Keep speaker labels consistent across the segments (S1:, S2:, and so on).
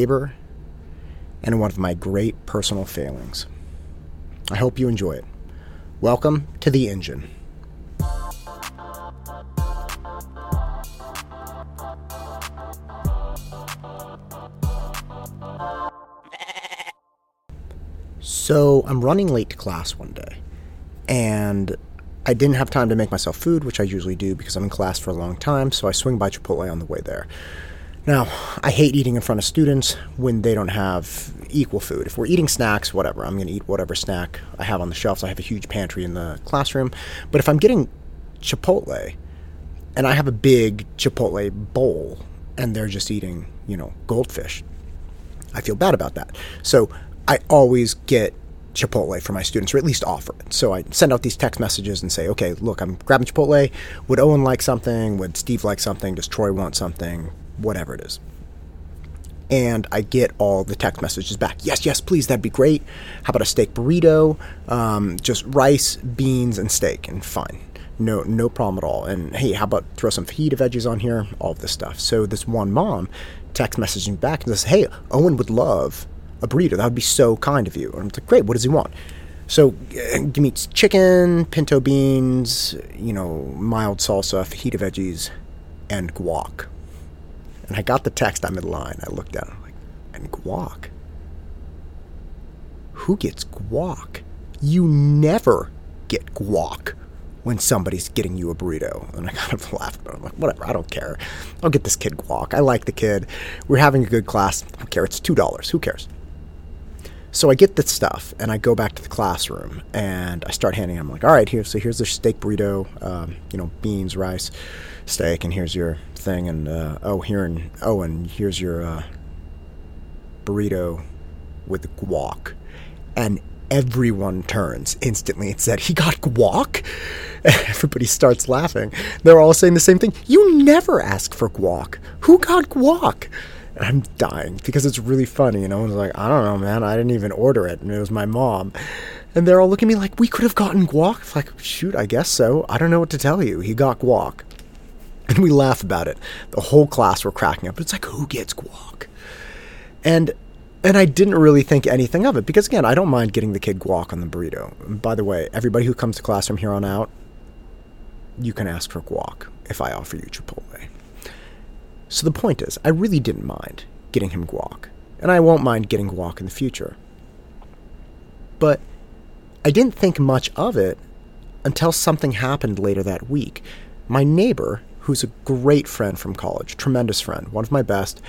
S1: neighbor and one of my great personal failings. I hope you enjoy it. Welcome to The Engine. So I'm running late to class one day, and I didn't have time to make myself food, which I usually do because I'm in class for a long time, so I swing by Chipotle on the way there. Now, I hate eating in front of students when they don't have equal food. If we're eating snacks, whatever, I'm going to eat whatever snack I have on the shelves. I have a huge pantry in the classroom. But if I'm getting Chipotle and I have a big Chipotle bowl and they're just eating, you know, goldfish, I feel bad about that. So I always get Chipotle for my students, or at least offer it. So I send out these text messages and say, okay, look, I'm grabbing Chipotle. Would Owen like something? Would Steve like something? Does Troy want something? Whatever it is. And I get all the text messages back. Yes, yes, please, that'd be great. How about a steak burrito? Um, just rice, beans, and steak, and fine. No, no problem at all. And hey, how about throw some fajita veggies on here? All of this stuff. So this one mom text messaging back and says, "Hey, Owen would love a burrito. That would be so kind of you. And I'm like, great, what does he want? So uh, give me chicken, pinto beans, you know, mild salsa, fajita veggies, and guac. And I got the text, I'm in line. I looked down, I'm like, and guac? Who gets guac? You never get guac when somebody's getting you a burrito. And I kind of laughed, but I'm like, whatever, I don't care. I'll get this kid guac. I like the kid. We're having a good class. I don't care. It's $2. Who cares? So I get the stuff and I go back to the classroom and I start handing them like, all right, here, so here's the steak burrito, um, you know, beans, rice, steak, and here's your thing, and uh, oh, here and oh, and here's your uh, burrito with guac, and everyone turns instantly and said, he got guac. Everybody starts laughing. They're all saying the same thing. You never ask for guac. Who got guac? I'm dying because it's really funny. And know, and like, I don't know, man. I didn't even order it, and it was my mom. And they're all looking at me like, we could have gotten guac. It's like, shoot, I guess so. I don't know what to tell you. He got guac. And we laugh about it. The whole class were cracking up. It's like, who gets guac? And and I didn't really think anything of it because again, I don't mind getting the kid guac on the burrito. By the way, everybody who comes to class from here on out, you can ask for guac if I offer you Chipotle. So the point is, I really didn't mind getting him guac, and I won't mind getting guac in the future. But I didn't think much of it until something happened later that week. My neighbor, who's a great friend from college, tremendous friend, one of my best,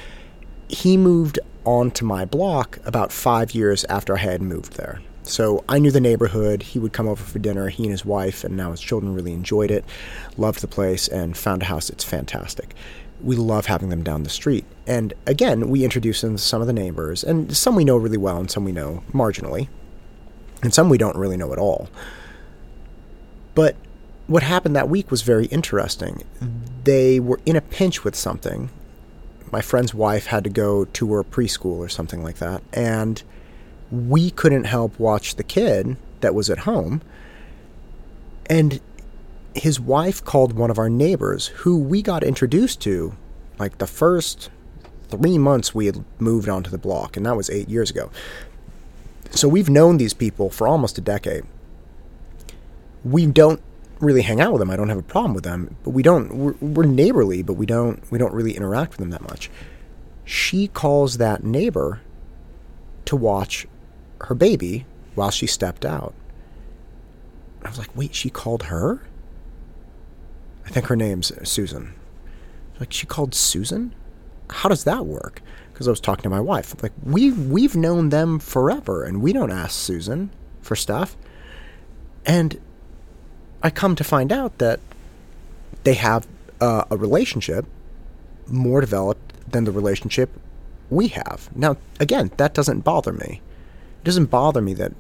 S1: he moved onto my block about five years after I had moved there. So I knew the neighborhood. He would come over for dinner. He and his wife, and now his children, really enjoyed it, loved the place, and found a house that's fantastic we love having them down the street. And again, we introduce them to some of the neighbors, and some we know really well, and some we know marginally, and some we don't really know at all. But what happened that week was very interesting. They were in a pinch with something. My friend's wife had to go to her preschool or something like that, and we couldn't help watch the kid that was at home. And his wife called one of our neighbors who we got introduced to like the first three months we had moved onto the block, and that was eight years ago. So we've known these people for almost a decade. We don't really hang out with them. I don't have a problem with them, but we don't. We're, we're neighborly, but we don't. We don't really interact with them that much. She calls that neighbor to watch her baby while she stepped out. I was like, wait, she called her? I think her name's Susan. Like she called Susan? How does that work? Because I was talking to my wife. Like we we've known them forever, and we don't ask Susan for stuff. And I come to find out that they have uh, a relationship more developed than the relationship we have. Now, again, that doesn't bother me. It doesn't bother me that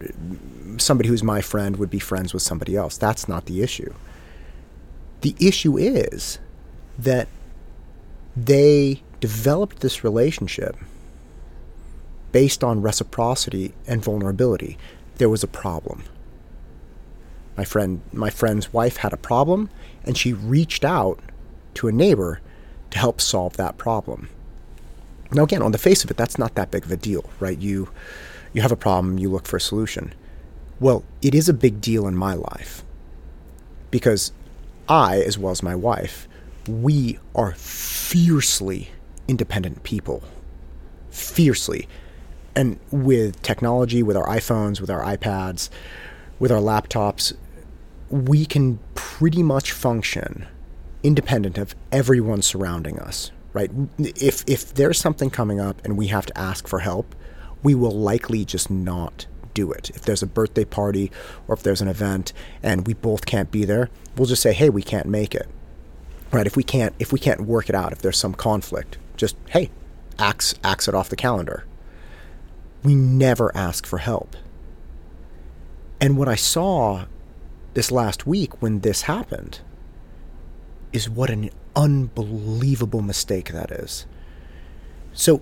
S1: somebody who's my friend would be friends with somebody else. That's not the issue. The issue is that they developed this relationship based on reciprocity and vulnerability. There was a problem. My friend, my friend's wife had a problem, and she reached out to a neighbor to help solve that problem. Now, again, on the face of it, that's not that big of a deal, right? You, you have a problem, you look for a solution. Well, it is a big deal in my life because I, as well as my wife, we are fiercely independent people. Fiercely. And with technology, with our iPhones, with our iPads, with our laptops, we can pretty much function independent of everyone surrounding us, right? If if there's something coming up and we have to ask for help, we will likely just not do it. If there's a birthday party or if there's an event and we both can't be there, we'll just say, "Hey, we can't make it." Right? If we can't if we can't work it out, if there's some conflict, just, "Hey, axe axe it off the calendar." We never ask for help. And what I saw this last week when this happened is what an unbelievable mistake that is. So,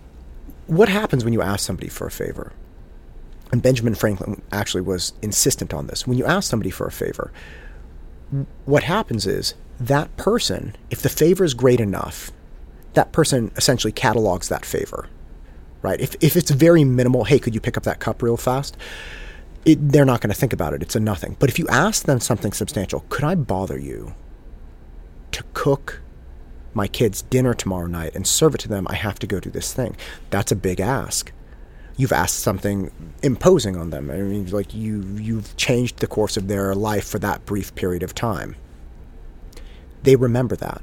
S1: what happens when you ask somebody for a favor? And Benjamin Franklin actually was insistent on this. When you ask somebody for a favor, what happens is that person, if the favor is great enough, that person essentially catalogs that favor, right? If, if it's very minimal, hey, could you pick up that cup real fast? It, they're not going to think about it. It's a nothing. But if you ask them something substantial, could I bother you to cook my kids dinner tomorrow night and serve it to them? I have to go do this thing. That's a big ask you've asked something imposing on them. I mean, like you you've changed the course of their life for that brief period of time. They remember that.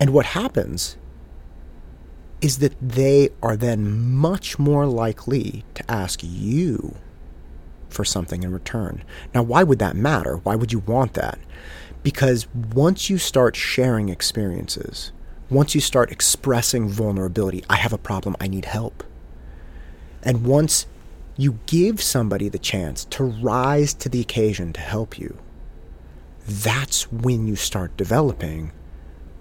S1: And what happens is that they are then much more likely to ask you for something in return. Now, why would that matter? Why would you want that? Because once you start sharing experiences, once you start expressing vulnerability, I have a problem, I need help and once you give somebody the chance to rise to the occasion to help you, that's when you start developing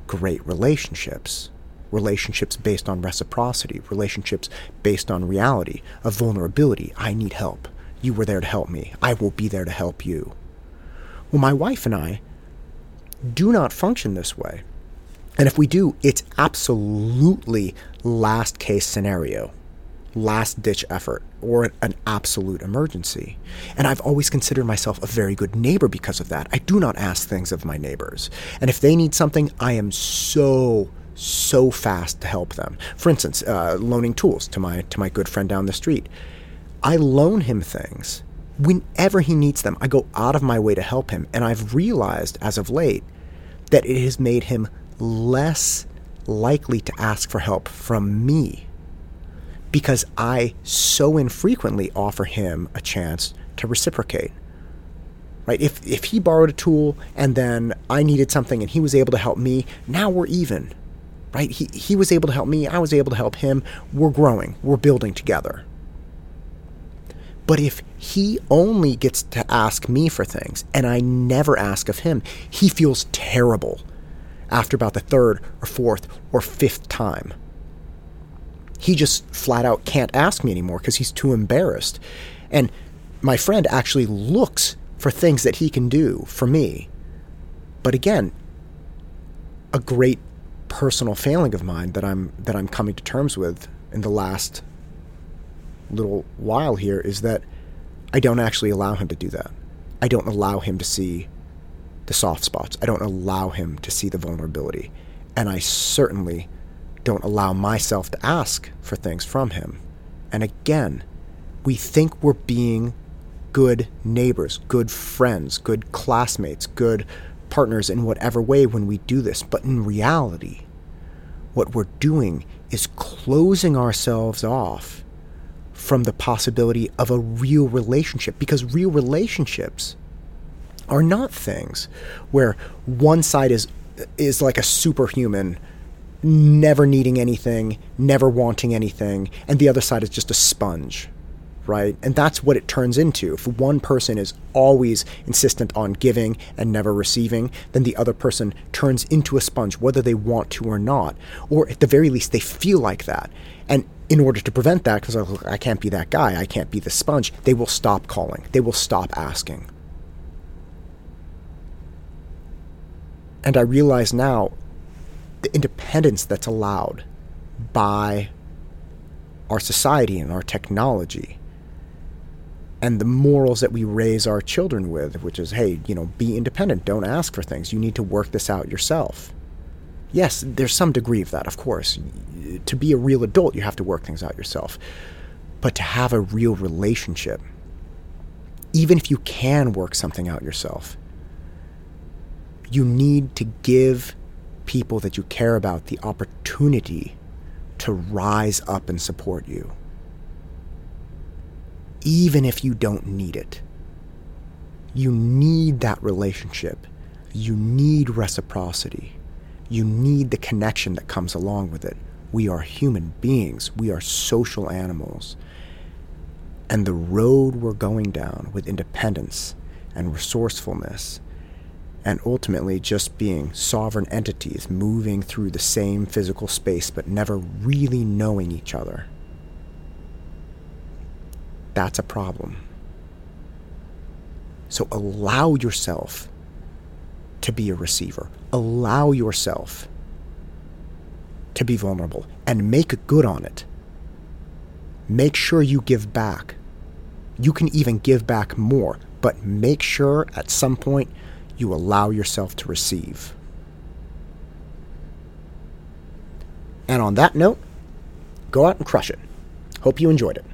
S1: great relationships. Relationships based on reciprocity, relationships based on reality, of vulnerability. I need help. You were there to help me. I will be there to help you. Well, my wife and I do not function this way. And if we do, it's absolutely last case scenario last ditch effort or an absolute emergency. And I've always considered myself a very good neighbor because of that. I do not ask things of my neighbors. And if they need something, I am so so fast to help them. For instance, uh, loaning tools to my to my good friend down the street. I loan him things whenever he needs them. I go out of my way to help him, and I've realized as of late that it has made him less likely to ask for help from me because I so infrequently offer him a chance to reciprocate. Right? If if he borrowed a tool and then I needed something and he was able to help me, now we're even. Right? He he was able to help me, I was able to help him. We're growing. We're building together. But if he only gets to ask me for things and I never ask of him, he feels terrible after about the third or fourth or fifth time he just flat out can't ask me anymore because he's too embarrassed. And my friend actually looks for things that he can do for me. But again, a great personal failing of mine that I'm that I'm coming to terms with in the last little while here is that I don't actually allow him to do that. I don't allow him to see the soft spots. I don't allow him to see the vulnerability. And I certainly don't allow myself to ask for things from him. And again, we think we're being good neighbors, good friends, good classmates, good partners in whatever way when we do this. But in reality, what we're doing is closing ourselves off from the possibility of a real relationship because real relationships are not things where one side is is like a superhuman never needing anything, never wanting anything, and the other side is just a sponge, right? And that's what it turns into. If one person is always insistent on giving and never receiving, then the other person turns into a sponge, whether they want to or not, or at the very least, they feel like that. And in order to prevent that, because oh, I can't be that guy, I can't be the sponge, they will stop calling, they will stop asking. And I realize now the independence that's allowed by our society and our technology and the morals that we raise our children with, which is, hey, you know, be independent, don't ask for things. You need to work this out yourself. Yes, there's some degree of that, of course. To be a real adult, you have to work things out yourself. But to have a real relationship, even if you can work something out yourself, you need to give people that you care about the opportunity to rise up and support you, even if you don't need it. You need that relationship. You need reciprocity. You need the connection that comes along with it. We are human beings, we are social animals. And the road we're going down with independence and resourcefulness and ultimately just being sovereign entities moving through the same physical space but never really knowing each other. That's a problem. So allow yourself to be a receiver. Allow yourself to be vulnerable and make good on it. Make sure you give back. You can even give back more, but make sure at some point you allow yourself to receive. And on that note, go out and crush it. Hope you enjoyed it.